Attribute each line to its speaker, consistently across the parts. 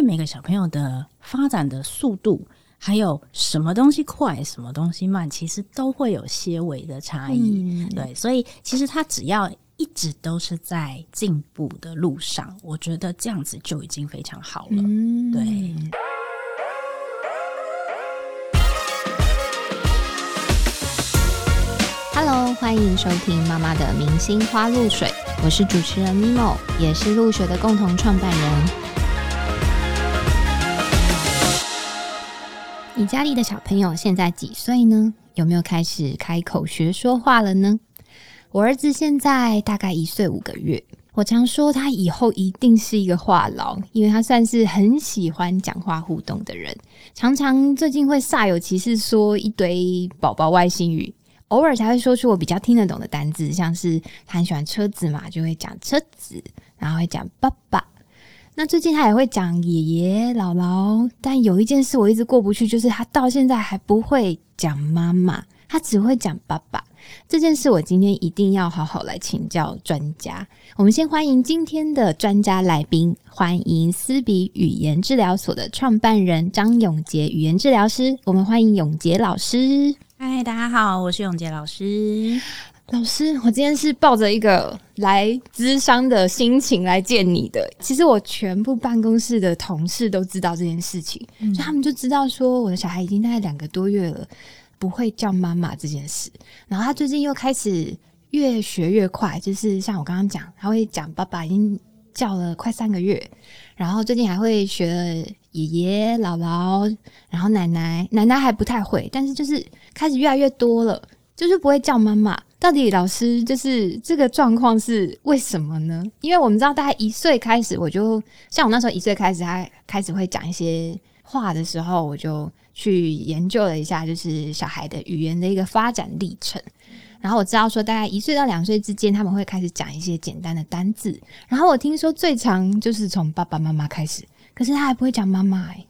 Speaker 1: 为每个小朋友的发展的速度，还有什么东西快，什么东西慢，其实都会有些微的差异。对，所以其实他只要一直都是在进步的路上，我觉得这样子就已经非常好了。对。
Speaker 2: Hello，欢迎收听妈妈的明星花露水，我是主持人 Mimo，也是露水的共同创办人。你家里的小朋友现在几岁呢？有没有开始开口学说话了呢？我儿子现在大概一岁五个月，我常说他以后一定是一个话痨，因为他算是很喜欢讲话互动的人，常常最近会煞有其事说一堆宝宝外星语。偶尔才会说出我比较听得懂的单字，像是他很喜欢车子嘛，就会讲车子，然后会讲爸爸。那最近他也会讲爷爷姥姥，但有一件事我一直过不去，就是他到现在还不会讲妈妈，他只会讲爸爸。这件事我今天一定要好好来请教专家。我们先欢迎今天的专家来宾，欢迎思比语言治疗所的创办人张永杰语言治疗师。我们欢迎永杰老师。
Speaker 1: 嗨，大家好，我是永杰老师。
Speaker 2: 老师，我今天是抱着一个来咨商的心情来见你的。其实我全部办公室的同事都知道这件事情，所以他们就知道说我的小孩已经大概两个多月了，不会叫妈妈这件事。然后他最近又开始越学越快，就是像我刚刚讲，他会讲爸爸，已经叫了快三个月。然后最近还会学爷爷、姥姥，然后奶奶，奶奶还不太会，但是就是开始越来越多了，就是不会叫妈妈。到底老师就是这个状况是为什么呢？因为我们知道，大概一岁开始，我就像我那时候一岁开始，他开始会讲一些话的时候，我就去研究了一下，就是小孩的语言的一个发展历程。然后我知道说，大概一岁到两岁之间，他们会开始讲一些简单的单字。然后我听说最长就是从爸爸妈妈开始，可是他还不会讲妈妈哎。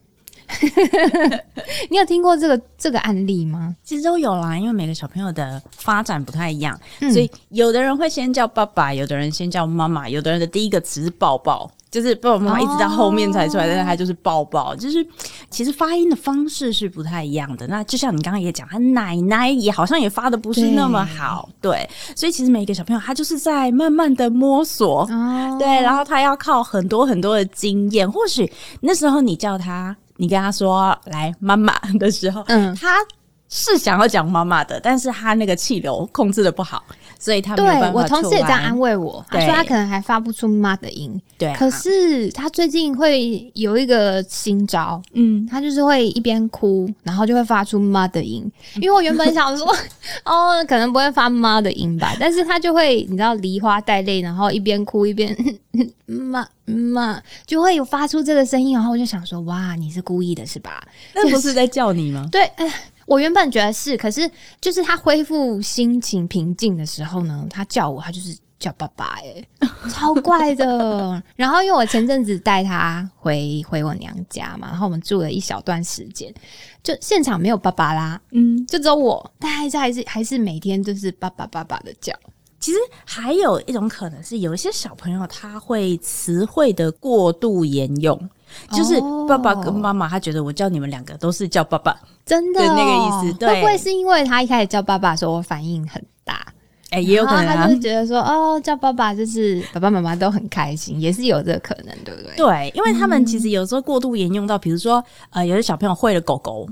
Speaker 2: 你有听过这个这个案例吗？
Speaker 1: 其实都有啦，因为每个小朋友的发展不太一样，所以有的人会先叫爸爸，有的人先叫妈妈，有的人的第一个词是抱抱。就是爸爸妈妈一直到后面才出来，但是他就是抱抱，就是其实发音的方式是不太一样的。那就像你刚刚也讲，他奶奶也好像也发的不是那么好，对。所以其实每一个小朋友他就是在慢慢的摸索，对。然后他要靠很多很多的经验。或许那时候你叫他，你跟他说来妈妈的时候，嗯，他是想要讲妈妈的，但是他那个气流控制的不好。所以他
Speaker 2: 对我同事也这样安慰我，他说他可能还发不出妈的音，
Speaker 1: 对。
Speaker 2: 可是他最近会有一个新招，嗯，他就是会一边哭，然后就会发出妈的音。因为我原本想说，哦，可能不会发妈的音吧，但是他就会你知道梨花带泪，然后一边哭一边 妈妈，就会有发出这个声音。然后我就想说，哇，你是故意的是吧？
Speaker 1: 那不是在叫你吗？
Speaker 2: 对，哎。我原本觉得是，可是就是他恢复心情平静的时候呢，他叫我，他就是叫爸爸，哎，超怪的。然后因为我前阵子带他回回我娘家嘛，然后我们住了一小段时间，就现场没有爸爸啦，嗯，就只有我，但还是还是还是每天就是爸爸爸爸的叫。
Speaker 1: 其实还有一种可能是，有一些小朋友他会词汇的过度沿用。就是爸爸跟妈妈，他觉得我叫你们两个都是叫爸爸，
Speaker 2: 真的
Speaker 1: 那个意思。
Speaker 2: 对会不会是因为他一开始叫爸爸的时候，我反应很大？
Speaker 1: 哎，也有可能，
Speaker 2: 他就觉得说，哦，叫爸爸就是爸爸妈妈都很开心，也是有这个可能，对不对？
Speaker 1: 对，因为他们其实有时候过度沿用到，比如说，呃，有些小朋友会了狗狗，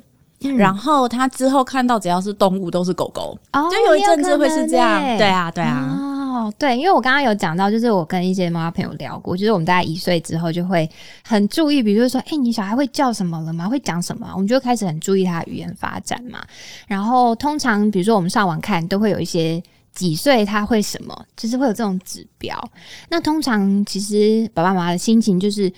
Speaker 1: 然后他之后看到只要是动物都是狗狗，哦就有一阵子会是这样。对啊，对啊。
Speaker 2: 哦，对，因为我刚刚有讲到，就是我跟一些妈妈朋友聊过，就是我们大概一岁之后就会很注意，比如说，哎，你小孩会叫什么了吗？会讲什么？我们就开始很注意他的语言发展嘛。然后通常，比如说我们上网看，都会有一些几岁他会什么，就是会有这种指标。那通常其实爸爸妈妈的心情就是，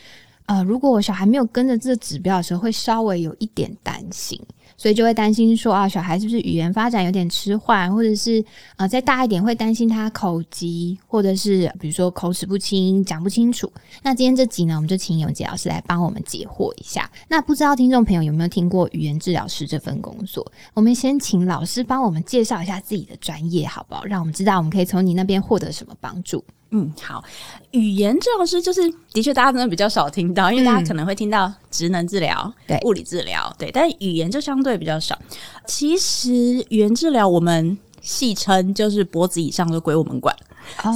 Speaker 2: 呃，如果我小孩没有跟着这个指标的时候，会稍微有一点担心。所以就会担心说啊，小孩是不是语言发展有点迟缓，或者是啊再大一点会担心他口疾，或者是比如说口齿不清、讲不清楚。那今天这集呢，我们就请永杰老师来帮我们解惑一下。那不知道听众朋友有没有听过语言治疗师这份工作？我们先请老师帮我们介绍一下自己的专业，好不好？让我们知道我们可以从你那边获得什么帮助。
Speaker 1: 嗯，好，语言治疗师就是的确大家真的比较少听到，因为大家可能会听到职能治疗、
Speaker 2: 对
Speaker 1: 物理治疗，对，但语言就相对比较少。其实语言治疗我们戏称就是脖子以上都归我们管，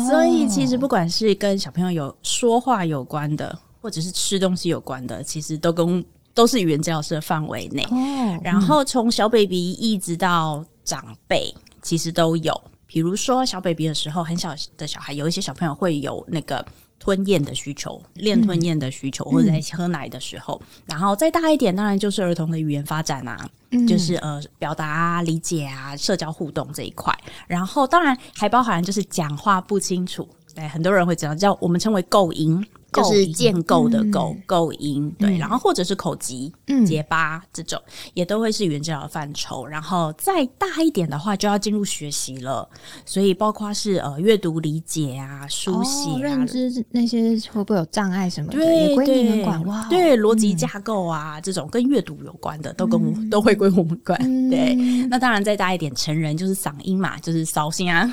Speaker 1: 所以其实不管是跟小朋友有说话有关的，或者是吃东西有关的，其实都跟都是语言治疗师的范围内。
Speaker 2: 哦，
Speaker 1: 然后从小 baby 一直到长辈，其实都有。比如说小 baby 的时候，很小的小孩，有一些小朋友会有那个吞咽的需求，练吞咽的需求，或者在喝奶的时候。然后再大一点，当然就是儿童的语言发展啊，就是呃表达啊、理解啊、社交互动这一块。然后当然还包含就是讲话不清楚，对，很多人会知道叫我们称为构音。就是建构的构构音，对，然后或者是口疾、结巴这种，也都会是语言治疗的范畴。然后再大一点的话，就要进入学习了，所以包括是呃阅读理解啊、书写啊、
Speaker 2: 认知那些会不会有障碍什么的，
Speaker 1: 对
Speaker 2: 也归你们管。哇。
Speaker 1: 对，逻辑架构啊，这种跟阅读有关的，都跟我都会归我们管。对，那当然再大一点，成人就是嗓音嘛，就是扫兴啊，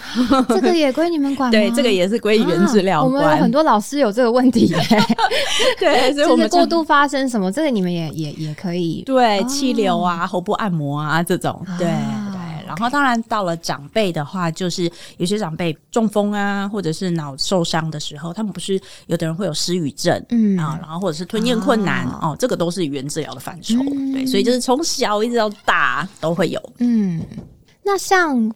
Speaker 2: 这个也归你们管。
Speaker 1: 对，这个也是归语言治疗
Speaker 2: 我们有很多老师有这个问题。
Speaker 1: 对，所以我们
Speaker 2: 过度发生什么，这个你们也也也可以。
Speaker 1: 对，气流啊，喉部按摩啊，这种，对对。然后当然到了长辈的话，就是有些长辈中风啊，或者是脑受伤的时候，他们不是有的人会有失语症，嗯啊，然后或者是吞咽困难哦，这个都是语言治疗的范畴。对，所以就是从小一直到大都会有。
Speaker 2: 嗯，那像。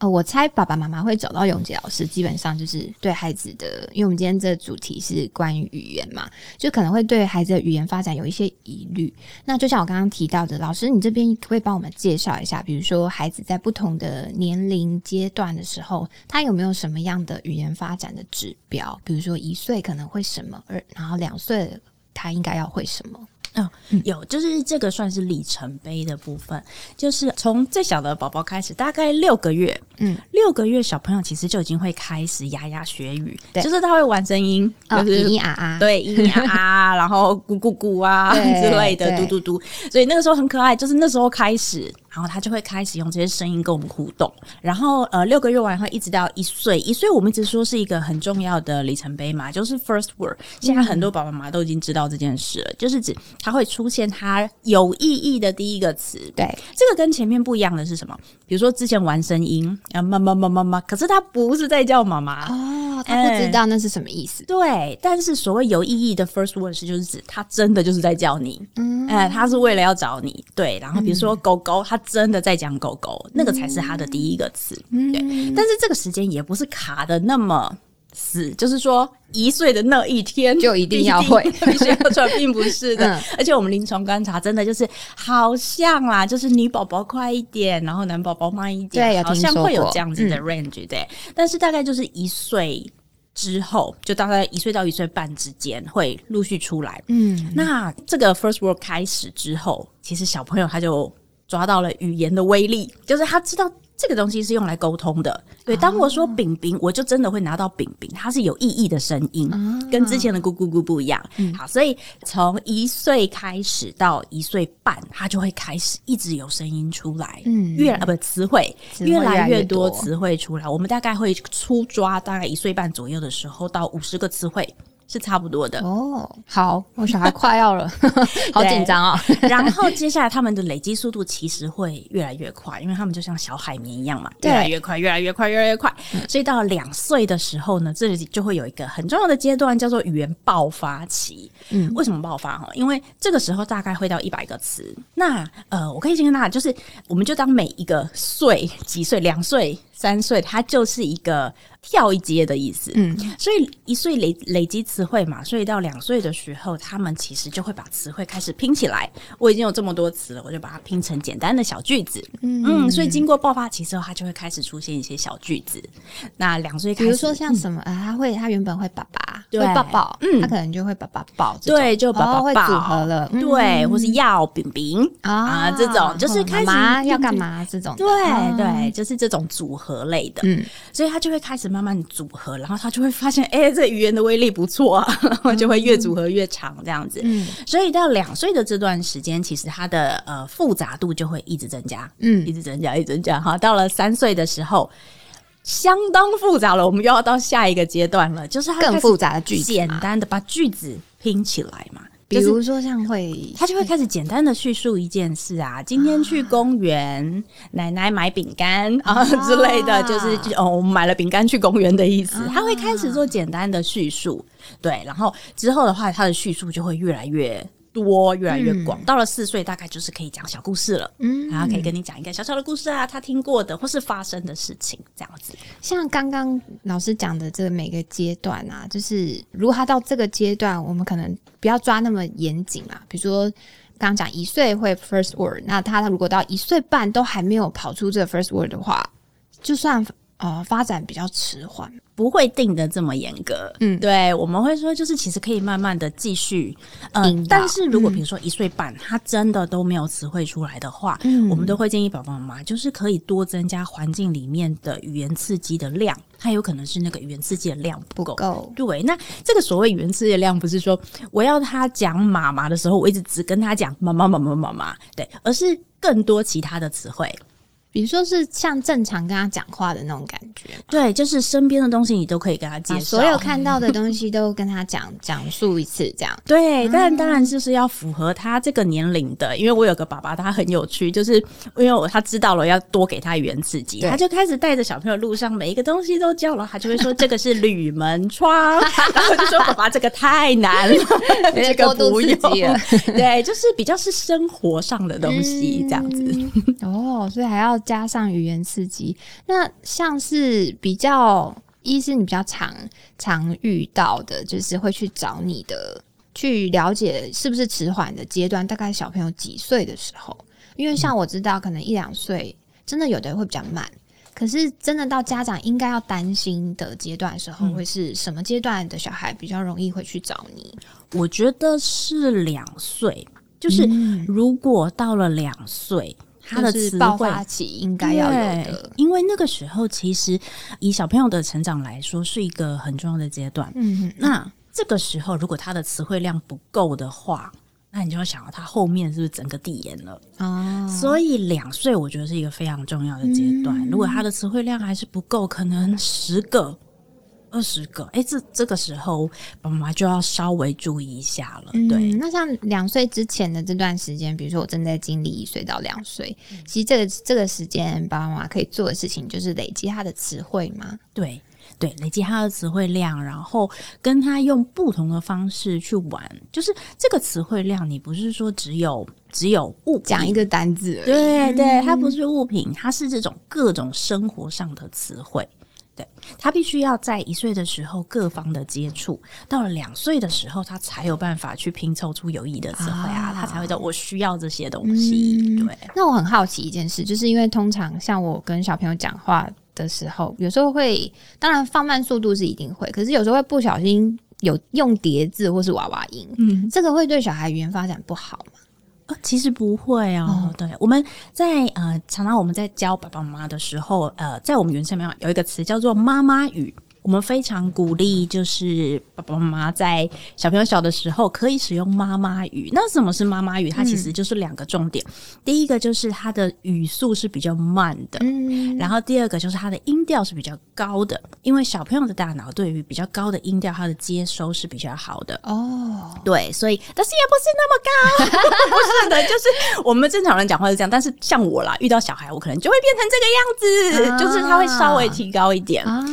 Speaker 2: 呃，我猜爸爸妈妈会找到永杰老师，基本上就是对孩子的，因为我们今天这主题是关于语言嘛，就可能会对孩子的语言发展有一些疑虑。那就像我刚刚提到的，老师，你这边可以帮我们介绍一下，比如说孩子在不同的年龄阶段的时候，他有没有什么样的语言发展的指标？比如说一岁可能会什么，而然后两岁他应该要会什么？
Speaker 1: 哦，有，就是这个算是里程碑的部分，就是从最小的宝宝开始，大概六个月，嗯，六个月小朋友其实就已经会开始牙牙学语，就是他会玩声音，就是
Speaker 2: 咿咿啊啊，
Speaker 1: 对，咿咿啊啊，然后咕咕咕啊 之类的，嘟嘟嘟，所以那个时候很可爱，就是那时候开始。然后他就会开始用这些声音跟我们互动，然后呃六个月完后一直到一岁，一岁我们一直说是一个很重要的里程碑嘛，就是 first word。现在很多爸爸妈妈都已经知道这件事了，就是指他会出现他有意义的第一个词。
Speaker 2: 对，
Speaker 1: 这个跟前面不一样的是什么？比如说之前玩声音啊妈妈妈妈妈，可是他不是在叫妈妈
Speaker 2: 哦，他不知道那是什么意思。
Speaker 1: 对，但是所谓有意义的 first word 是就是指他真的就是在叫你，嗯，哎，他是为了要找你。对，然后比如说狗狗，他。真的在讲狗狗，那个才是他的第一个词。对，但是这个时间也不是卡的那么死，就是说一岁的那一天
Speaker 2: 就一定要会，
Speaker 1: 必须要做，并不是的。而且我们临床观察，真的就是好像啦，就是女宝宝快一点，然后男宝宝慢一点，
Speaker 2: 对，
Speaker 1: 好像会有这样子的 range。对，但是大概就是一岁。之后，就大概一岁到一岁半之间会陆续出来。嗯，那这个 first word 开始之后，其实小朋友他就。抓到了语言的威力，就是他知道这个东西是用来沟通的。对，当我说“饼饼”，我就真的会拿到“饼饼”，它是有意义的声音，跟之前的“咕咕咕”不一样。好，所以从一岁开始到一岁半，他就会开始一直有声音出来，嗯，越来不词汇越来越多词汇出来。我们大概会粗抓，大概一岁半左右的时候到五十个词汇。是差不多的
Speaker 2: 哦。好，我小孩快要了，好紧张哦。
Speaker 1: 然后接下来他们的累积速度其实会越来越快，因为他们就像小海绵一样嘛，越来越快，越来越快，越来越快。所以到两岁的时候呢，这里就会有一个很重要的阶段，叫做语言爆发期。嗯，为什么爆发哈？因为这个时候大概会到一百个词。那呃，我可以先跟大家，就是我们就当每一个岁几岁，两岁。三岁，它就是一个跳一阶的意思。嗯，所以一岁累累积词汇嘛，所以到两岁的时候，他们其实就会把词汇开始拼起来。我已经有这么多词了，我就把它拼成简单的小句子。嗯，所以经过爆发期之后，他就会开始出现一些小句子。那两岁开始，
Speaker 2: 比如说像什么啊，他会他原本会爸爸会抱抱，嗯，他可能就会爸爸抱，
Speaker 1: 对，就爸爸
Speaker 2: 会组合了，
Speaker 1: 对，或是要饼饼啊，这种就是开
Speaker 2: 始要干嘛这种，
Speaker 1: 对对，就是这种组。合类的，嗯，所以他就会开始慢慢组合，然后他就会发现，哎，这语言的威力不错啊，然 后就会越组合越长这样子。嗯，所以到两岁的这段时间，其实他的呃复杂度就会一直增加，嗯，一直增加，一直增加。哈，到了三岁的时候。相当复杂了，我们又要到下一个阶段了，就是它
Speaker 2: 更复杂的句子
Speaker 1: 简单的把句子拼起来嘛。
Speaker 2: 比如说像会，
Speaker 1: 他就会开始简单的叙述一件事啊，今天去公园，奶奶买饼干啊之类的，就是哦，我们买了饼干去公园的意思。他会开始做简单的叙述，对，然后之后的话，他的叙述就会越来越。多越来越广，到了四岁大概就是可以讲小故事了，嗯，然后可以跟你讲一个小小的故事啊，他听过的或是发生的事情这样子。
Speaker 2: 像刚刚老师讲的这个每个阶段啊，就是如果他到这个阶段，我们可能不要抓那么严谨啊。比如说刚刚讲一岁会 first word，那他如果到一岁半都还没有跑出这个 first word 的话，就算呃发展比较迟缓，
Speaker 1: 不会定的这么严格，嗯，对，我们会说就是其实可以慢慢的继续，呃
Speaker 2: 引，导。
Speaker 1: 但是如果比如说一岁半，他真的都没有词汇出来的话，我们都会建议爸爸妈妈就是可以多增加环境里面的语言刺激的量，它有可能是那个语言刺激的量不够。
Speaker 2: 够。
Speaker 1: 对，那这个所谓语言刺激的量，不是说我要他讲妈妈的时候，我一直只跟他讲妈妈妈妈妈妈，对，而是更多其他的词汇。
Speaker 2: 比如说是像正常跟他讲话的那种感觉，
Speaker 1: 对，就是身边的东西你都可以跟他介
Speaker 2: 把
Speaker 1: 绍，
Speaker 2: 所有看到的东西都跟他讲讲述一次，这样。
Speaker 1: 对，但当然就是要符合他这个年龄的，因为我有个爸爸，他很有趣，就是因为我他知道了要多给他语言刺激，他就开始带着小朋友路上每一个东西都教了，他就会说这个是铝门窗，然后我就说爸爸这个太难了，这个不
Speaker 2: 刺激了。
Speaker 1: 用，对，就是比较是生活上的东西这样子。
Speaker 2: 哦，所以还要加上语言刺激。那像是比较，一是你比较常常遇到的，就是会去找你的，去了解是不是迟缓的阶段，大概小朋友几岁的时候？因为像我知道，可能一两岁，真的有的会比较慢。可是，真的到家长应该要担心的阶段的时候，会是什么阶段的小孩比较容易会去找你？
Speaker 1: 我觉得是两岁，就是如果到了两岁，他的词汇
Speaker 2: 期应该要有
Speaker 1: 对
Speaker 2: 的。
Speaker 1: 因为那个时候其实以小朋友的成长来说，是一个很重要的阶段。
Speaker 2: 嗯嗯，
Speaker 1: 那这个时候，如果他的词汇量不够的话，那你就要想到他后面是不是整个递延了？
Speaker 2: 哦，
Speaker 1: 所以两岁我觉得是一个非常重要的阶段。如果他的词汇量还是不够，可能十个。二十个，哎、这这个时候爸爸妈妈就要稍微注意一下了。对，
Speaker 2: 嗯，那像两岁之前的这段时间，比如说我正在经历一岁到两岁，其实这个这个时间，爸爸妈妈可以做的事情就是累积他的词汇嘛。
Speaker 1: 对对，累积他的词汇量，然后跟他用不同的方式去玩。就是这个词汇量，你不是说只有只有物品
Speaker 2: 讲一个单字，
Speaker 1: 对对，它不是物品，它是这种各种生活上的词汇。对，他必须要在一岁的时候各方的接触，到了两岁的时候，他才有办法去拼凑出有益的词汇啊，
Speaker 2: 啊
Speaker 1: 他才会知道我需要这些东西。对，
Speaker 2: 那我很好奇一件事，就是因为通常像我跟小朋友讲话的时候，有时候会，当然放慢速度是一定会，可是有时候会不小心有用叠字或是娃娃音，
Speaker 1: 嗯，
Speaker 2: 这个会对小孩语言发展不好吗？
Speaker 1: 呃其实不会哦。对，我们在呃，常常我们在教爸爸妈妈的时候，呃，在我们原生没有有一个词叫做妈妈语。我们非常鼓励，就是爸爸妈妈在小朋友小的时候可以使用妈妈语。那什么是妈妈语？它其实就是两个重点。第一个就是它的语速是比较慢的，
Speaker 2: 嗯，
Speaker 1: 然后第二个就是它的音调是比较高的，因为小朋友的大脑对于比较高的音调，它的接收是比较好的。
Speaker 2: 哦，
Speaker 1: 对，所以但是也不是那么高，不是的，就是我们正常人讲话是这样，但是像我啦，遇到小孩，我可能就会变成这个样子，
Speaker 2: 啊
Speaker 1: 就是他会稍微提高一点。
Speaker 2: 啊，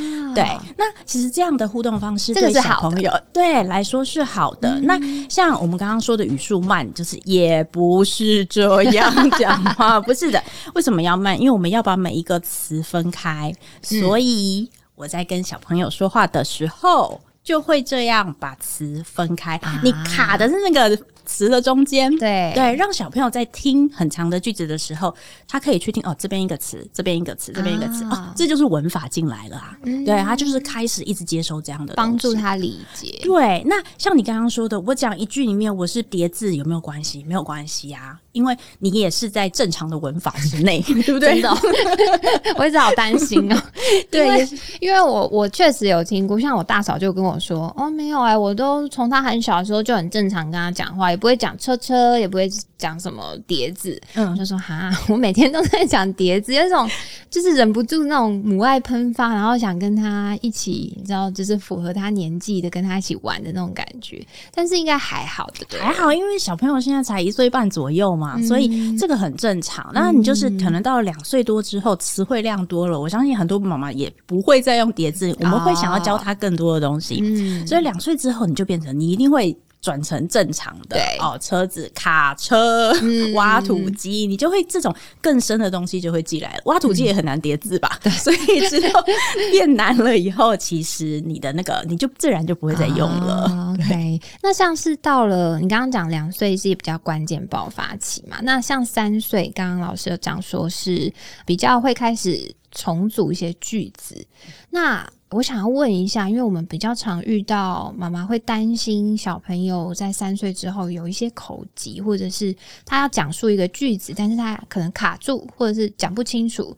Speaker 1: 对，那其实这样的互动方式
Speaker 2: 这个
Speaker 1: 对小朋友对来说是好的。那像我们刚刚说的语速慢，就是也不是这样讲话，不是的。为什么要慢？因为我们要把每一个词分开，
Speaker 2: 嗯
Speaker 1: 所以我在跟小朋友说话的时候。就会这样把词分开，
Speaker 2: 啊
Speaker 1: 你卡的是那个词的中间，
Speaker 2: 对
Speaker 1: 对，让小朋友在听很长的句子的时候，他可以去听哦，这边一个词，这边一个词，这边一个词，
Speaker 2: 啊
Speaker 1: 哦，这就是文法进来了啊。
Speaker 2: 嗯
Speaker 1: 对，他就是开始一直接收这样的
Speaker 2: 帮助。他理解。
Speaker 1: 对，那像你刚刚说的，我讲一句里面我是叠字有没有关系？没有关系啊，因为你也是在正常的文法之内，对不对？
Speaker 2: 真的哦、我一直好担心哦。
Speaker 1: 对
Speaker 2: 因为我我确实有听过，像我大嫂就跟我说，哦，没有哎、我都从她很小的时候就很正常跟她讲话，也不会讲车车，也不会讲什么碟子。
Speaker 1: 嗯，
Speaker 2: 就说哈，我每天都在讲碟子，有一种就是忍不住那种母爱喷发，然后想跟他一起，你知道，就是符合他年纪的，跟他一起玩的那种感觉。但是应该还好的，对
Speaker 1: 还好，因为小朋友现在才一岁半左右嘛，
Speaker 2: 嗯
Speaker 1: 所以这个很正常。那你就是可能到了两岁多之后，词汇量多了，我相信很多妈妈也不会再用叠字，我们会想要教他更多的东西。
Speaker 2: 嗯，
Speaker 1: 所以两岁之后，你就变成你一定会。转成正常的哦，车子、卡车、
Speaker 2: 嗯
Speaker 1: 挖土机，你就会这种更深的东西就会寄来了。挖土机也很难叠字吧？所以之后变难了以后，其实你的那个你就自然就不会再用了。
Speaker 2: 哦 OK，那像是到了你刚刚讲两岁是比较关键爆发期嘛？那像三岁，刚刚老师有讲说是比较会开始重组一些句子。那我想要问一下，因为我们比较常遇到妈妈会担心小朋友在三岁之后有一些口疾，或者是他要讲述一个句子，但是他可能卡住，或者是讲不清楚。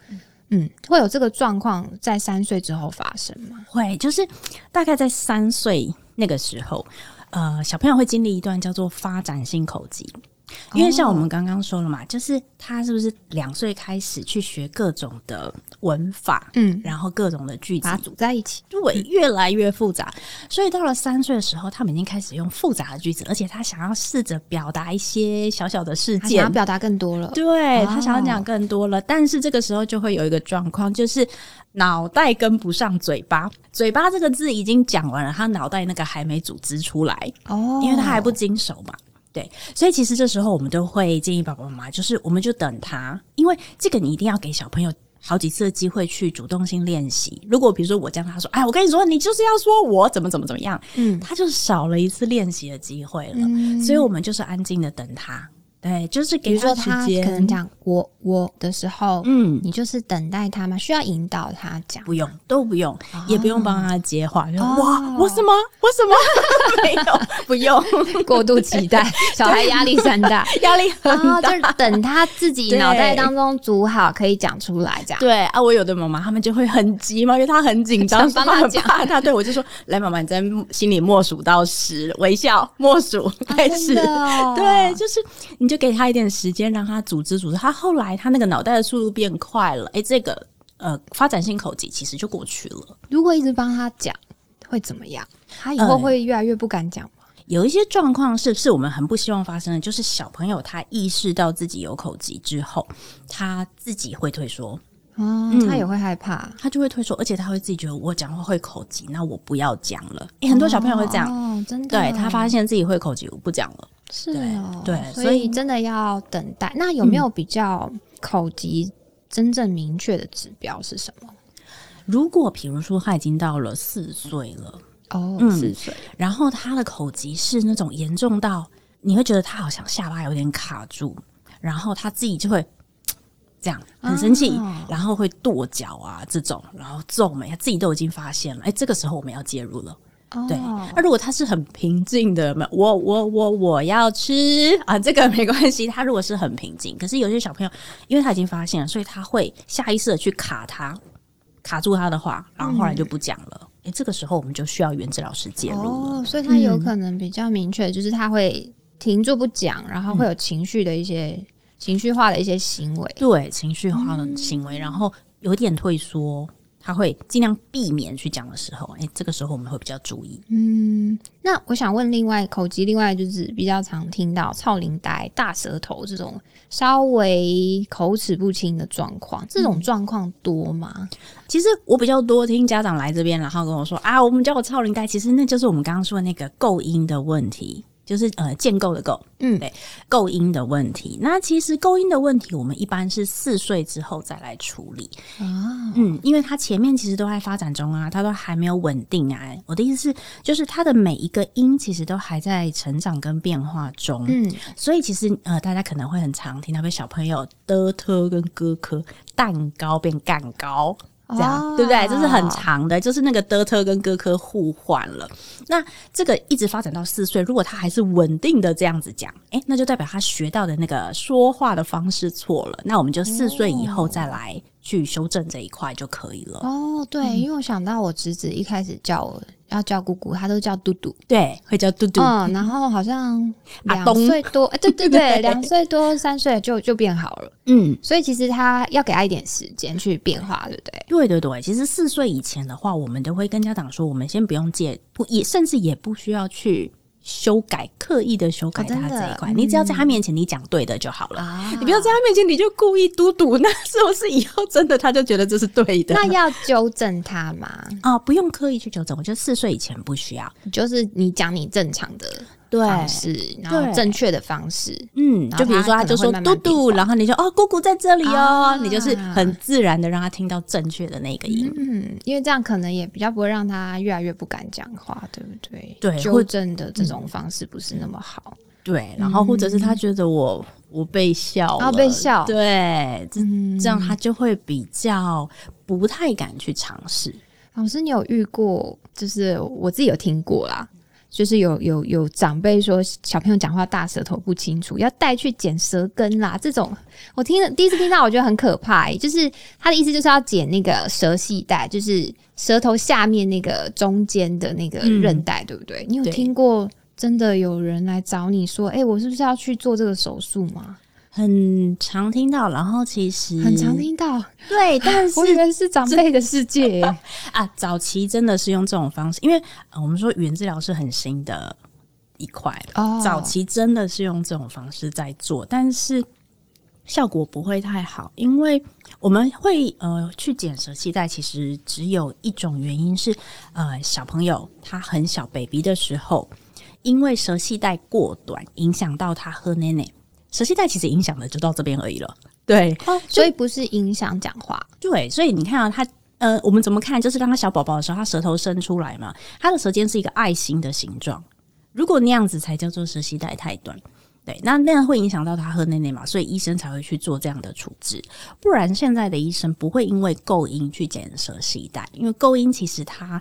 Speaker 2: 嗯，会有这个状况在三岁之后发生吗？
Speaker 1: 会，就是大概在三岁那个时候，呃，小朋友会经历一段叫做发展性口疾。因为像我们刚刚说了嘛，就是他是不是两岁开始去学各种的文法，
Speaker 2: 嗯，
Speaker 1: 然后各种的句子
Speaker 2: 把它，组在一起。
Speaker 1: 对，越来越复杂。所以到了三岁的时候，他们已经开始用复杂的句子，而且他想要试着表达一些小小的事件
Speaker 2: 他想要，表达更多了。
Speaker 1: 对他想要
Speaker 2: 哦
Speaker 1: 讲更多了，但是这个时候就会有一个状况，就是脑袋跟不上嘴巴。嘴巴这个字已经讲完了，他脑袋那个还没组织出来，
Speaker 2: 哦
Speaker 1: 因为他还不经手嘛。对，所以其实这时候我们都会建议爸爸妈妈，就是我们就等他，因为这个你一定要给小朋友好几次的机会去主动性练习。如果比如说我这样，他说：“哎，我跟你说，你就是要说我怎么怎么怎么样”，
Speaker 2: 嗯
Speaker 1: 他就少了一次练习的机会了。
Speaker 2: 嗯
Speaker 1: 所以我们就是安静的等他，对，就是给
Speaker 2: 比如说他可能讲我我的时候，
Speaker 1: 嗯，
Speaker 2: 你就是等待他吗？需要引导他讲。
Speaker 1: 不用，都不用，也不用帮他接话，就
Speaker 2: 哦
Speaker 1: 哇，我什么，我什么 没有，不用，
Speaker 2: 过度期待，小孩压力山大。
Speaker 1: 压力很
Speaker 2: 哦，
Speaker 1: 大。
Speaker 2: 就是等他自己
Speaker 1: 对
Speaker 2: 脑袋当中组好，可以讲出来，这样。
Speaker 1: 对啊，我有的妈妈他们就会很急嘛，因为他很紧张，
Speaker 2: 想帮她
Speaker 1: 很怕她。对我就说，来，妈妈，你在心里默数到十，微笑默数开始。对，就是你就给他一点时间，让他组织组织。他后来他那个脑袋的速度变快了，哎，这个呃发展性口疾其实就过去了。
Speaker 2: 如果一直帮他讲，会怎么样？他以后
Speaker 1: 嗯
Speaker 2: 会越来越不敢讲吗？
Speaker 1: 有一些状况是是我们很不希望发生的，就是小朋友他意识到自己有口疾之后，他自己会退缩，
Speaker 2: 哦，
Speaker 1: 嗯
Speaker 2: 他也会害怕。
Speaker 1: 他就会退缩，而且他会自己觉得我讲话会口急，那我不要讲了。诶很多小朋友会这样，
Speaker 2: 哦，真的。
Speaker 1: 对他发现自己会口急，我不讲了。
Speaker 2: 是
Speaker 1: 对
Speaker 2: 哦，
Speaker 1: 对
Speaker 2: 所
Speaker 1: 所以
Speaker 2: 以真的要等待。那有没有比较口急真正明确的指标是什么？
Speaker 1: 如果比如说他已经到了四岁了，
Speaker 2: 哦，
Speaker 1: 嗯
Speaker 2: 四岁，
Speaker 1: 然后他的口急是那种严重到你会觉得他好像下巴有点卡住，然后他自己就会。这样很生气，
Speaker 2: 哦
Speaker 1: 然后会跺脚啊，这种，然后皱眉，他自己都已经发现了。哎，这个时候我们要介入了。对，
Speaker 2: 哦
Speaker 1: 那、如果他是很平静的，我我我我要吃啊，这个没关系。他如果是很平静，可是有些小朋友，因为他已经发现了，所以他会下意识的去卡他，卡住他的话，然后后来就不讲了。哎，这个时候我们就需要原治老师介入了。
Speaker 2: 哦，所以他有可能比较明确，就是他会停住不讲，然后会有情绪的一些、情绪化的一些行为。
Speaker 1: 对情绪化的行为，然后有点退缩，他会尽量避免去讲的时候，诶，这个时候我们会比较注意。
Speaker 2: 嗯，那我想问，另外口疾，另外就是比较常听到操领带、大舌头这种稍微口齿不清的状况，这种状况多吗？
Speaker 1: 其实我比较多听家长来这边，然后跟我说啊，我们叫我超龄带，其实那就是我们刚刚说的那个构音的问题，就是呃建构的构，
Speaker 2: 嗯
Speaker 1: 对，构音的问题。那其实构音的问题，我们一般是四岁之后再来处理，
Speaker 2: 啊，
Speaker 1: 嗯，因为它前面其实都在发展中啊，它都还没有稳定啊。我的意思是，就是它的每一个音其实都还在成长跟变化中，
Speaker 2: 嗯，
Speaker 1: 所以其实呃，大家可能会很常听到被小朋友的特跟哥科蛋糕变蛋糕。这样、
Speaker 2: 哦
Speaker 1: 对不对？这是很长的，就是那个的特跟哥科互换了。那这个一直发展到四岁，如果他还是稳定的这样子讲，诶，那就代表他学到的那个说话的方式错了。那我们就四岁以后再来去修正这一块就可以了。
Speaker 2: 哦，对，因为我想到我侄子一开始叫我要叫姑姑，他都叫嘟嘟。
Speaker 1: 对，会叫嘟嘟。
Speaker 2: 嗯，然后好像 两岁多，哎对对对，
Speaker 1: 对
Speaker 2: 两岁多三岁就就变好了。
Speaker 1: 嗯，
Speaker 2: 所以其实他要给他一点时间去变化，对不对？
Speaker 1: 对对对，其实四岁以前的话，我们都会跟家长说，我们先不用借，不也甚至也不需要去修改，刻意的修改他这一块，
Speaker 2: 嗯
Speaker 1: 你只要在他面前你讲对的就好了。
Speaker 2: 啊
Speaker 1: 你不要在他面前你就故意嘟嘟，那是不是以后真的他就觉得这是对的？
Speaker 2: 那要纠正他吗？
Speaker 1: 啊、不用刻意去纠正，我觉得四岁以前不需要。
Speaker 2: 就是你讲你正常的
Speaker 1: 对
Speaker 2: 方式，然后正确的方式。
Speaker 1: 嗯，就比如说
Speaker 2: 他
Speaker 1: 他就说嘟嘟，然后你就哦姑姑在这里哦，
Speaker 2: 啊
Speaker 1: 你就是很自然的让他听到正确的那个音。
Speaker 2: 嗯，因为这样可能也比较不会让他越来越不敢讲话，对不对？
Speaker 1: 对或
Speaker 2: 纠正的这种方式不是那么好。
Speaker 1: 对，然后或者是他觉得我、我被笑了，
Speaker 2: 哦被笑
Speaker 1: 对，这、
Speaker 2: 嗯
Speaker 1: 这样他就会比较不太敢去尝试。
Speaker 2: 老师，你有遇过？就是我自己有听过啦，就是有有有长辈说小朋友讲话大舌头不清楚，要带去剪舌根啦。这种我听了第一次听到，我觉得很可怕、欸。就是他的意思就是要剪那个舌系带，就是舌头下面那个中间的那个韧带，对不对？你有听过真的有人来找你说，哎、我是不是要去做这个手术吗？
Speaker 1: 很常听到，然后其实
Speaker 2: 很常听到，
Speaker 1: 对，但是
Speaker 2: 我以为是长辈的世界、欸。
Speaker 1: 啊，早期真的是用这种方式，因为、呃我们说语言治疗是很新的一块了，
Speaker 2: 哦
Speaker 1: 早期真的是用这种方式在做，但是效果不会太好，因为我们会呃去剪舌系带，其实只有一种原因是呃小朋友他很小 baby 的时候，因为舌系带过短，影响到他喝奶奶。舌系带其实影响的就到这边而已了，对，
Speaker 2: 所以不是影响讲话，
Speaker 1: 对，所以你看啊，他呃，我们怎么看？就是当他小宝宝的时候，他舌头伸出来嘛，他的舌尖是一个爱心的形状。如果那样子才叫做舌系带太短，对，那那样会影响到他喝奶奶嘛，所以医生才会去做这样的处置。不然现在的医生不会因为构音去剪舌系带，因为构音其实它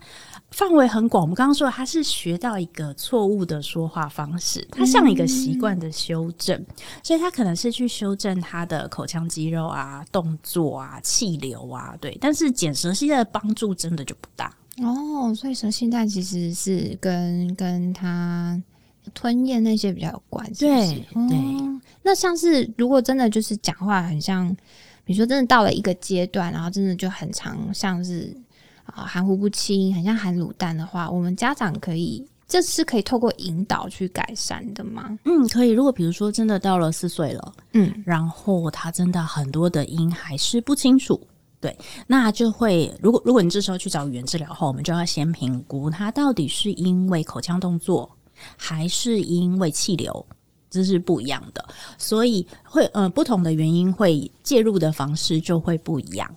Speaker 1: 范围很广。我们刚刚说他是学到一个错误的说话方式，它像一个习惯的修正，所以他可能是去修正他的口腔肌肉啊、动作啊、气流啊，对。但是剪舌系带的帮助真的就不大。
Speaker 2: 哦，所以舌系带其实是跟跟他吞咽那些比较有关，是不是
Speaker 1: 对
Speaker 2: 那像是如果真的就是讲话很像，比如说真的到了一个阶段，然后真的就很常像是啊、含糊不清，很像含卤蛋的话，我们家长可以这是可以透过引导去改善的吗？
Speaker 1: 嗯，可以。如果比如说真的到了四岁了，
Speaker 2: 嗯，
Speaker 1: 然后他真的很多的音还是不清楚。对，那就会，如果如果你这时候去找语言治疗后，我们就要先评估他到底是因为口腔动作，还是因为气流，这是不一样的。所以会呃不同的原因会介入的方式就会不一样。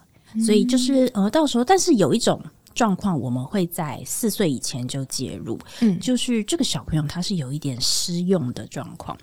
Speaker 1: 所以就是呃到时候，但是有一种状况，我们会在四岁以前就介入，
Speaker 2: 嗯
Speaker 1: 就是这个小朋友他是有一点失用的状况。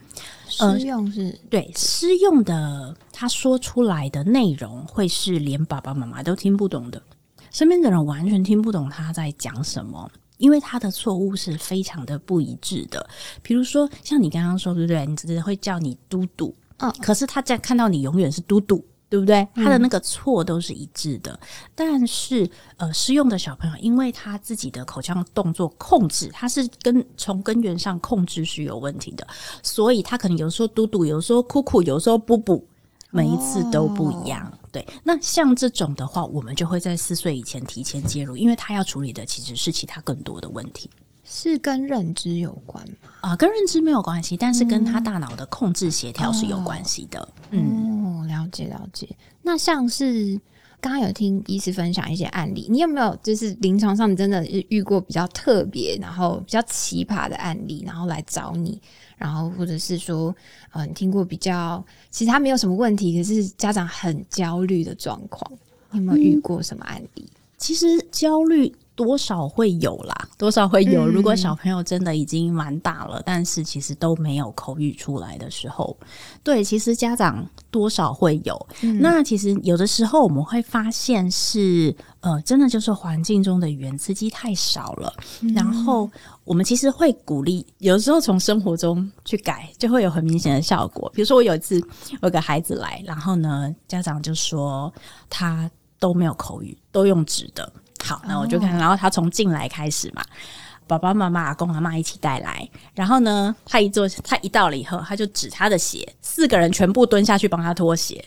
Speaker 2: 失用是
Speaker 1: 对，失用的他说出来的内容会是连爸爸妈妈都听不懂的，身边的人完全听不懂他在讲什么。因为他的错误是非常的不一致的，比如说像你刚刚说，对不对？你只是会叫你嘟嘟，
Speaker 2: 嗯
Speaker 1: 可是他在看到你永远是嘟嘟，对不对？他的那个错都是一致的。但是呃，失用的小朋友，因为他自己的口腔动作控制，他是跟从根源上控制是有问题的，所以他可能有时候嘟嘟，有时候哭哭，有时候补补，每一次都不一样。对，那像这种的话，我们就会在四岁以前提前介入，因为他要处理的其实是其他更多的问题
Speaker 2: 是跟认知有关吗？
Speaker 1: 啊、跟认知没有关系，但是跟他大脑的控制协调是有关系的。嗯，
Speaker 2: 哦，了解了解。那像是刚刚有听医师分享一些案例，你有没有就是临床上你真的是遇过比较特别，然后比较奇葩的案例，然后来找你，然后或者是说，呃，你听过比较其实他没有什么问题，可是家长很焦虑的状况，你有没有遇过什么案例？
Speaker 1: 其实焦虑多少会有啦，多少会有。
Speaker 2: 嗯
Speaker 1: 如果小朋友真的已经蛮大了，但是其实都没有口语出来的时候，对，其实家长多少会有。
Speaker 2: 嗯
Speaker 1: 那其实有的时候我们会发现是，呃，真的就是环境中的语言刺激太少了，
Speaker 2: 嗯
Speaker 1: 然后我们其实会鼓励，有的时候从生活中去改，就会有很明显的效果。比如说，我有一次有个孩子来，然后呢，家长就说他都没有口语，都用纸的。好，那我就看，然后他从进来开始嘛。爸爸妈妈、阿公阿妈一起带来，然后呢，他一坐，他一到了以后，他就指他的鞋，四个人全部蹲下去帮他脱鞋，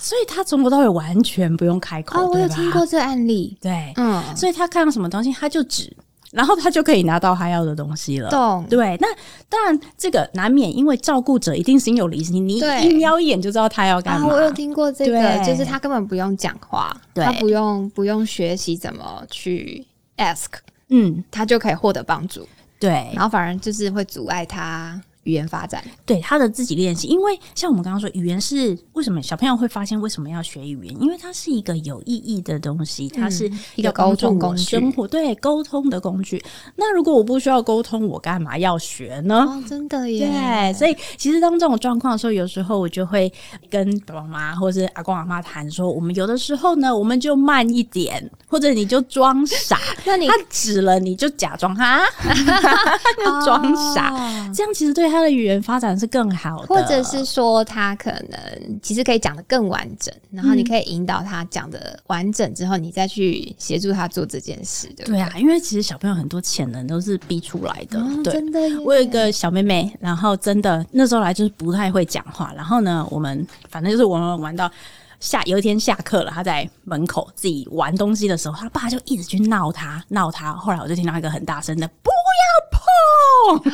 Speaker 1: 所以他从头到尾完全不用开口，
Speaker 2: 哦，我有听过这个案例，
Speaker 1: 对，
Speaker 2: 嗯，
Speaker 1: 所以他看到什么东西他就指，然后他就可以拿到他要的东西了。
Speaker 2: 懂，
Speaker 1: 对，那当然这个难免，因为照顾者一定心有灵犀，你
Speaker 2: 对。
Speaker 1: 一瞄一眼就知道他要干
Speaker 2: 啊，
Speaker 1: 嘛。
Speaker 2: 我有听过这个，就是他根本不用讲话，他不用不用学习怎么去 ask，
Speaker 1: 嗯，
Speaker 2: 他就可以获得帮助，
Speaker 1: 对。
Speaker 2: 然后反而就是会阻碍他语言发展。
Speaker 1: 对，他的自己练习，因为像我们刚刚说，语言是为什么小朋友会发现为什么要学语言？因为它是一个有意义的东西，它是
Speaker 2: 一个沟通工具
Speaker 1: 生活对沟通的工具。那如果我不需要沟通，我干嘛要学呢？
Speaker 2: 哦，真的耶！
Speaker 1: 对，所以其实当这种状况的时候，有时候我就会跟爸爸妈妈或者是阿公阿妈谈说，我们有的时候呢，我们就慢一点，或者你就装傻，
Speaker 2: 那你
Speaker 1: 他指了你就假装哈，就装傻，
Speaker 2: 哦
Speaker 1: 这样其实对他的语言发展是更好的，
Speaker 2: 或者是说他可能其实可以讲的更完整，然后你可以引导他讲的完整之后，你再去协助他做这件事，对
Speaker 1: 啊，因为其实小朋友很多潜能都是逼出来的，
Speaker 2: 哦
Speaker 1: 对。
Speaker 2: 真的！
Speaker 1: 我有一个小妹妹，然后真的那时候来就是不太会讲话，然后呢，我们反正就是我们玩到下有一天下课了，他在门口自己玩东西的时候，他爸就一直去闹他，闹他。后来我就听到一个很大声的“不要碰”，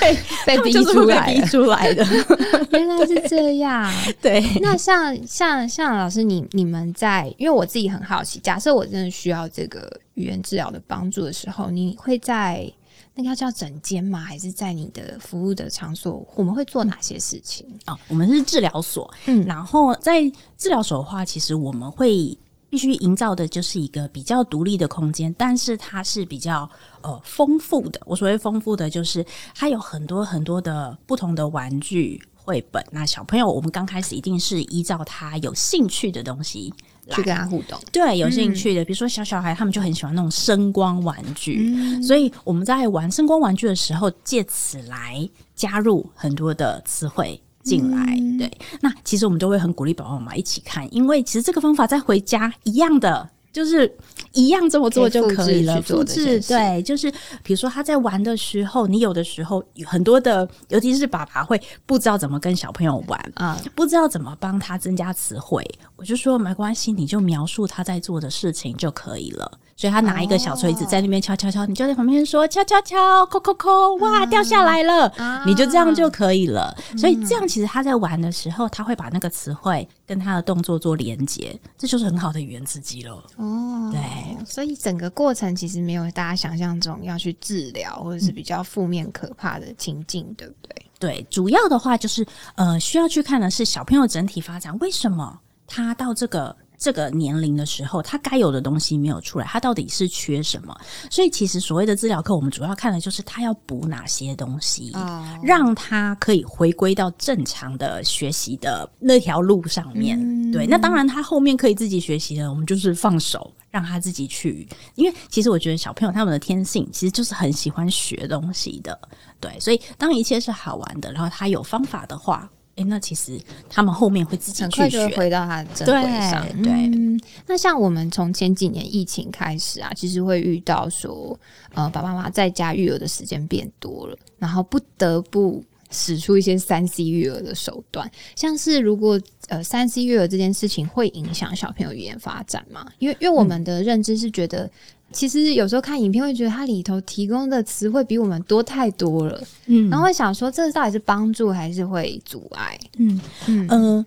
Speaker 1: 被，
Speaker 2: 被逼出来，
Speaker 1: 逼出来的，
Speaker 2: 原来是这样。
Speaker 1: 对，
Speaker 2: 那像像像老师你你们在，因为我自己很好奇，假设我真的需要这个语言治疗的帮助的时候，你会在那个要叫整间吗？还是在你的服务的场所？我们会做哪些事情？
Speaker 1: 哦，我们是治疗所，
Speaker 2: 嗯
Speaker 1: 然后在治疗所的话，其实我们会必须营造的就是一个比较独立的空间，但是它是比较呃丰富的。我所谓丰富的，就是它有很多很多的不同的玩具。绘本，那小朋友，我们刚开始一定是依照他有兴趣的东西来
Speaker 2: 去跟他互动？
Speaker 1: 对，有兴趣的，比如说小小孩，他们就很喜欢那种声光玩具，所以我们在玩声光玩具的时候，借此来加入很多的词汇。进来，对，那其实我们都会很鼓励宝宝妈妈一起看，因为其实这个方法在回家一样的，就是一样这么做就可以了。
Speaker 2: 复制
Speaker 1: 对，就是比如说他在玩的时候，你有的时候有很多的，尤其是爸爸会不知道怎么跟小朋友玩，
Speaker 2: 啊、
Speaker 1: 不知道怎么帮他增加词汇，我就说没关系，你就描述他在做的事情就可以了。所以他拿一个小锤子在那边敲敲敲，你就在旁边说敲敲敲，扣扣扣，哇，掉下来了，
Speaker 2: 啊
Speaker 1: 你就这样就可以了。所以这样其实他在玩的时候，他会把那个词汇跟他的动作做连接，这就是很好的语言刺激了。
Speaker 2: 哦，
Speaker 1: 对，
Speaker 2: 所以整个过程其实没有大家想象中要去治疗，或者是比较负面可怕的情境，对不对？
Speaker 1: 对，主要的话就是呃，需要去看的是小朋友整体发展，为什么他到这个。这个年龄的时候，他该有的东西没有出来，他到底是缺什么？所以其实所谓的治疗课，我们主要看的就是他要补哪些东西，
Speaker 2: 哦
Speaker 1: 让他可以回归到正常的学习的那条路上面。对，那当然他后面可以自己学习的，我们就是放手让他自己去。因为其实我觉得小朋友他们的天性其实就是很喜欢学东西的，对，所以当一切是好玩的，然后他有方法的话。诶，那其实他们后面会自己去
Speaker 2: 很快就会
Speaker 1: 学，
Speaker 2: 回到他的正轨上。
Speaker 1: 对对
Speaker 2: 嗯，那像我们从前几年疫情开始啊，其实会遇到说，呃，爸爸妈妈在家育儿的时间变多了，然后不得不使出一些三 C 育儿的手段，像是如果呃三 C 育儿这件事情会影响小朋友语言发展吗？因为因为我们的认知是觉得。其实有时候看影片会觉得它里头提供的词汇比我们多太多了，
Speaker 1: 嗯
Speaker 2: 然后会想说这到底是帮助还是会阻碍？
Speaker 1: 嗯
Speaker 2: 嗯
Speaker 1: 嗯、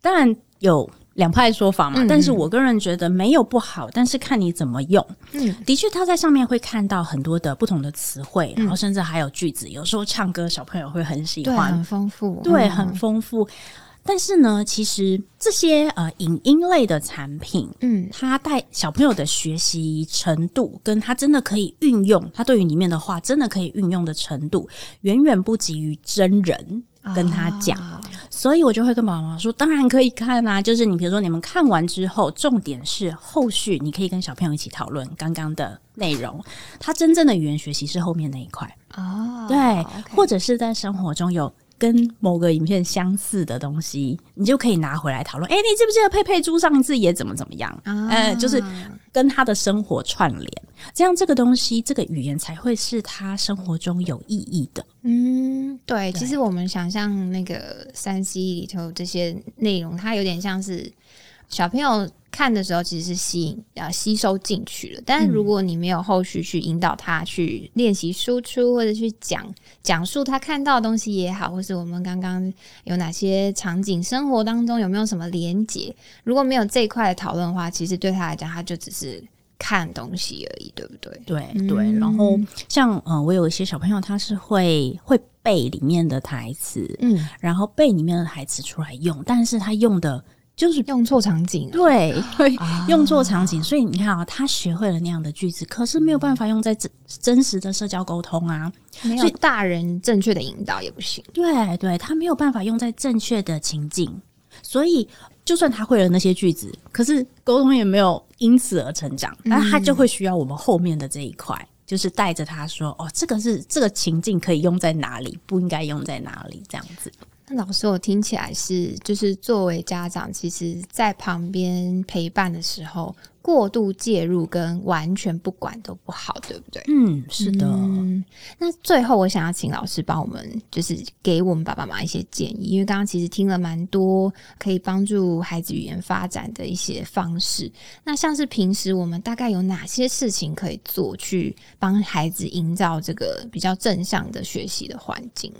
Speaker 1: 当然有两派说法嘛，
Speaker 2: 嗯
Speaker 1: 但是我个人觉得没有不好，但是看你怎么用。
Speaker 2: 嗯
Speaker 1: 的确，他在上面会看到很多的不同的词汇，
Speaker 2: 嗯
Speaker 1: 然后甚至还有句子。有时候唱歌，小朋友会很喜，欢
Speaker 2: 很，丰富，
Speaker 1: 对，
Speaker 2: 嗯
Speaker 1: 很丰富。但是呢，其实这些呃影音类的产品，
Speaker 2: 嗯，
Speaker 1: 它带小朋友的学习程度，跟他真的可以运用，他对于里面的话真的可以运用的程度，远远不及于真人。跟他讲，
Speaker 2: 啊
Speaker 1: 所以我就会跟爸爸妈妈说，当然可以看啊，就是你比如说你们看完之后，重点是后续你可以跟小朋友一起讨论刚刚的内容，他真正的语言学习是后面那一块。
Speaker 2: 哦，
Speaker 1: 对或者是在生活中有跟某个影片相似的东西，你就可以拿回来讨论。哎、你记不记得佩佩猪上一次也怎么怎么样？
Speaker 2: 啊
Speaker 1: 呃，就是跟他的生活串联，这样这个东西，这个语言才会是他生活中有意义的。
Speaker 2: 嗯，对，
Speaker 1: 对
Speaker 2: 其实我们想象那个三 C 里头这些内容，它有点像是小朋友看的时候，其实是吸引啊吸收进去了。但是如果你没有后续去引导他去练习输出，或者去讲讲述他看到的东西也好，或是我们刚刚有哪些场景，生活当中有没有什么连结，如果没有这一块的讨论的话，其实对他来讲，他就只是看东西而已，对不对？
Speaker 1: 对
Speaker 2: 嗯
Speaker 1: 对，然后像呃，我有一些小朋友，他是会会背里面的台词，
Speaker 2: 嗯，
Speaker 1: 然后背里面的台词出来用，但是他用的就是
Speaker 2: 用错场景了，
Speaker 1: 对，用错场景，所以你看啊、他学会了那样的句子，可是没有办法用在真真实的社交沟通啊。
Speaker 2: 没有大人正确的引导也不行。
Speaker 1: 对对，他没有办法用在正确的情境，所以就算他会了那些句子，可是沟通也没有因此而成长，那他就会需要我们后面的这一块。就是带着他说：“哦，这个是这个情境可以用在哪里，不应该用在哪里，这样子。
Speaker 2: 那老师，我听起来是，就是作为家长，其实在旁边陪伴的时候，过度介入跟完全不管都不好，对不对？
Speaker 1: 嗯，是的，
Speaker 2: 嗯，那最后我想要请老师帮我们，就是给我们爸爸妈妈一些建议，因为刚刚其实听了蛮多可以帮助孩子语言发展的一些方式。那像是平时我们大概有哪些事情可以做，去帮孩子营造这个比较正向的学习的环境？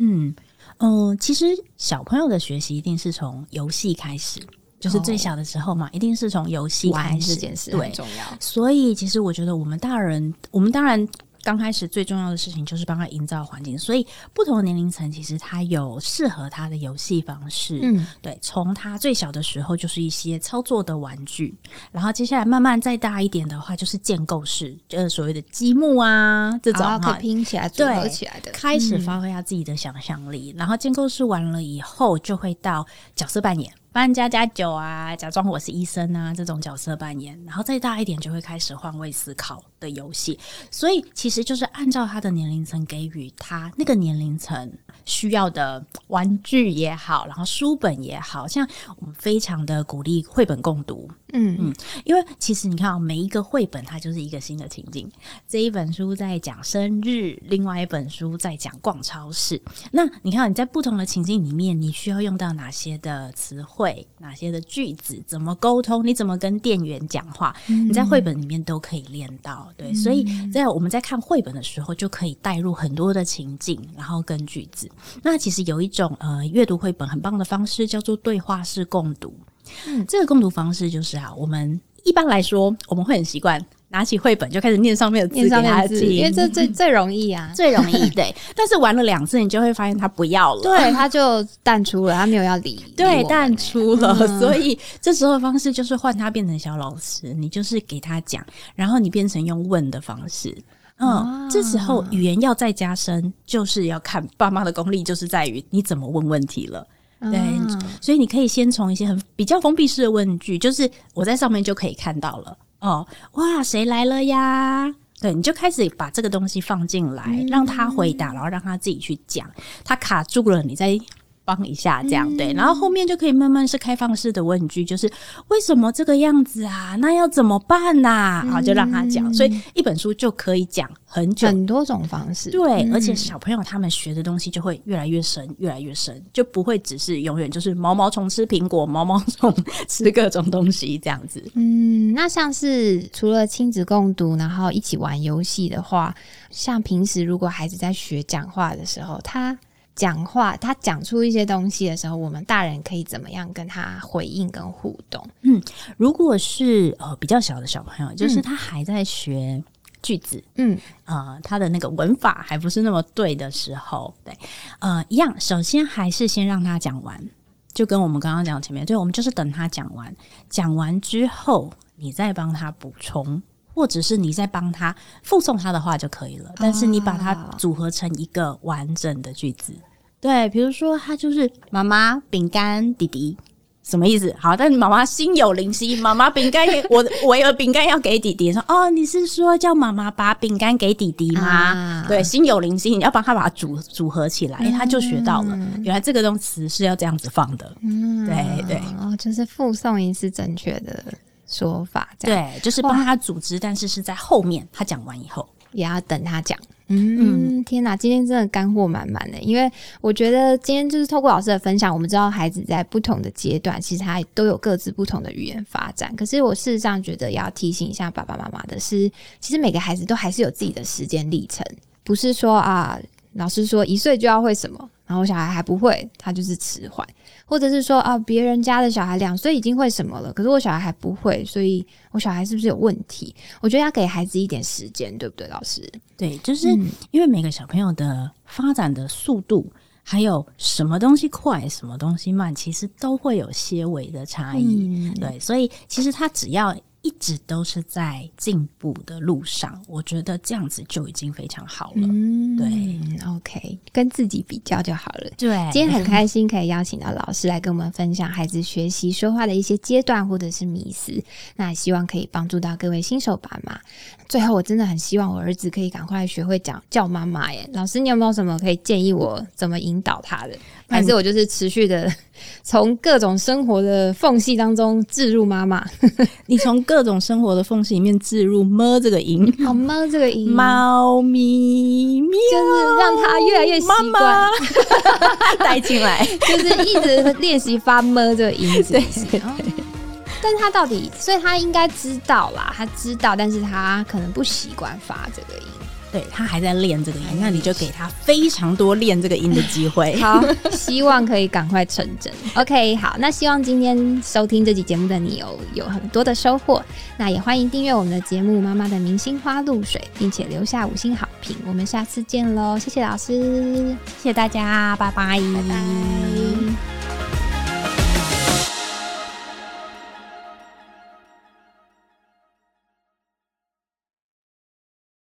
Speaker 1: 嗯嗯、呃其实小朋友的学习一定是从游戏开始，就是最小的时候嘛，一定是从游戏开始
Speaker 2: 这件事
Speaker 1: 对
Speaker 2: 很，重要。
Speaker 1: 所以其实我觉得我们大人，我们当然。刚开始最重要的事情就是帮他营造环境，所以不同的年龄层其实他有适合他的游戏方式。
Speaker 2: 嗯，
Speaker 1: 对，从他最小的时候就是一些操作的玩具，然后接下来慢慢再大一点的话，就是建构式，就是所谓的积木啊这种
Speaker 2: 可以拼起来、组合
Speaker 1: 对
Speaker 2: 起来的。
Speaker 1: 开始发挥他自己的想象力，然后建构式完了以后，就会到角色扮演，扮家家酒啊，假装我是医生啊这种角色扮演，然后再大一点就会开始换位思考的游戏。所以其实就是按照他的年龄层给予他那个年龄层需要的玩具也好，然后书本也好，像我们非常的鼓励绘本共读，
Speaker 2: 嗯嗯
Speaker 1: 因为其实你看啊、每一个绘本它就是一个新的情境。这一本书在讲生日，另外一本书在讲逛超市。那你看你在不同的情境里面，你需要用到哪些的词汇、哪些的句子，怎么沟通，你怎么跟店员讲话，你在绘本里面都可以练到。对，所以在我们在看绘本的时候，就可以带入很多的情境，然后跟句子。那其实有一种呃阅读绘本很棒的方式，叫做对话式共读。这个共读方式就是啊，我们一般来说我们会很习惯拿起绘本就开始念上面的字给他
Speaker 2: 字，
Speaker 1: 听，
Speaker 2: 因为这最最容易啊。
Speaker 1: 最容易对。但是玩了两次，你就会发现他不要了。
Speaker 2: 对，他就淡出了，他没有要理。
Speaker 1: 对，淡
Speaker 2: 欸
Speaker 1: 出了，
Speaker 2: 嗯
Speaker 1: 所以这时候的方式就是换他变成小老师，你就是给他讲，然后你变成用问的方式。嗯，
Speaker 2: 啊
Speaker 1: 这时候语言要再加深，就是要看爸妈的功力，就是在于你怎么问问题了。对
Speaker 2: 啊
Speaker 1: 所以你可以先从一些很比较封闭式的问句，就是我在上面就可以看到了哦，哇，谁来了呀？对，你就开始把这个东西放进来，
Speaker 2: 嗯
Speaker 1: 让他回答，然后让他自己去讲。他卡住了，你再帮一下，这样、
Speaker 2: 嗯
Speaker 1: 对。然后后面就可以慢慢是开放式的问句，就是为什么这个样子啊？那要怎么办呐、
Speaker 2: 啊
Speaker 1: 好，就让他讲。所以一本书就可以讲很久，
Speaker 2: 很多种方式。
Speaker 1: 对，
Speaker 2: 嗯
Speaker 1: 而且小朋友他们学的东西就会越来越深，越来越深，就不会只是永远就是毛毛虫吃苹果，毛毛虫吃各种东西这样子。
Speaker 2: 嗯，那像是除了亲子共读，然后一起玩游戏的话，像平时如果孩子在学讲话的时候，他讲话，他讲出一些东西的时候，我们大人可以怎么样跟他回应跟互动？
Speaker 1: 嗯如果是呃比较小的小朋友，就是
Speaker 2: 嗯
Speaker 1: 他还在学句子，
Speaker 2: 嗯
Speaker 1: 呃，他的那个文法还不是那么对的时候，对，呃，一样，首先还是先让他讲完。就跟我们刚刚讲前面，对，我们就是等他讲完，讲完之后，你再帮他补充，或者是你再帮他附送他的话就可以了。但是你把它组合成一个完整的句子，对，比如说他就是妈妈、饼干、弟弟。什么意思？好，但妈妈心有灵犀，妈妈饼干给我，我有饼干要给弟弟。说哦，你是说叫妈妈把饼干给弟弟吗？对，心有灵犀，你要帮他把它组组合起来，他就学到了。原来这个动词是要这样子放的。嗯，对对，
Speaker 2: 哦，就是附送一次正确的说法。
Speaker 1: 对，就是帮他组织，但是是在后面，他讲完以后
Speaker 2: 也要等他讲。嗯，天哪，今天真的干货满满的。因为我觉得今天就是透过老师的分享，我们知道孩子在不同的阶段，其实他都有各自不同的语言发展。可是我事实上觉得要提醒一下爸爸妈妈的是，其实每个孩子都还是有自己的时间历程，不是说啊，老师说一岁就要会什么，然后小孩还不会，他就是迟缓。或者是说啊，别人家的小孩两岁已经会什么了，可是我小孩还不会，所以我小孩是不是有问题？我觉得要给孩子一点时间，对不对，老师？
Speaker 1: 对，就是因为每个小朋友的发展的速度，还有什么东西快，什么东西慢，其实都会有些微的差异。对，所以其实他只要。一直都是在进步的路上，我觉得这样子就已经非常好了。嗯对
Speaker 2: ，OK，跟自己比较就好了。
Speaker 1: 对，
Speaker 2: 今天很开心可以邀请到老师来跟我们分享孩子学习说话的一些阶段或者是迷思，那希望可以帮助到各位新手爸妈。最后，我真的很希望我儿子可以赶快学会讲叫妈妈耶！老师，你有没有什么可以建议我怎么引导他的？还是我就是持续的从各种生活的缝隙当中置入妈妈？
Speaker 1: 你从各种生活的缝隙里面置入么这个音？
Speaker 2: 好么这个音？
Speaker 1: 猫咪咪，
Speaker 2: 就是让它越来越习惯
Speaker 1: 带进来，
Speaker 2: 就是一直练习发么这个音。对。但他到底，所以他应该知道啦，他知道，但是他可能不习惯发这个音，
Speaker 1: 对他还在练这个音，那你就给他非常多练这个音的机会。
Speaker 2: 好，希望可以赶快成真。OK，好，那希望今天收听这期节目的你有有很多的收获，那也欢迎订阅我们的节目《妈妈的明星花露水》，并且留下五星好评。我们下次见喽，谢谢老师，
Speaker 1: 谢谢大家，拜拜，
Speaker 2: 拜拜。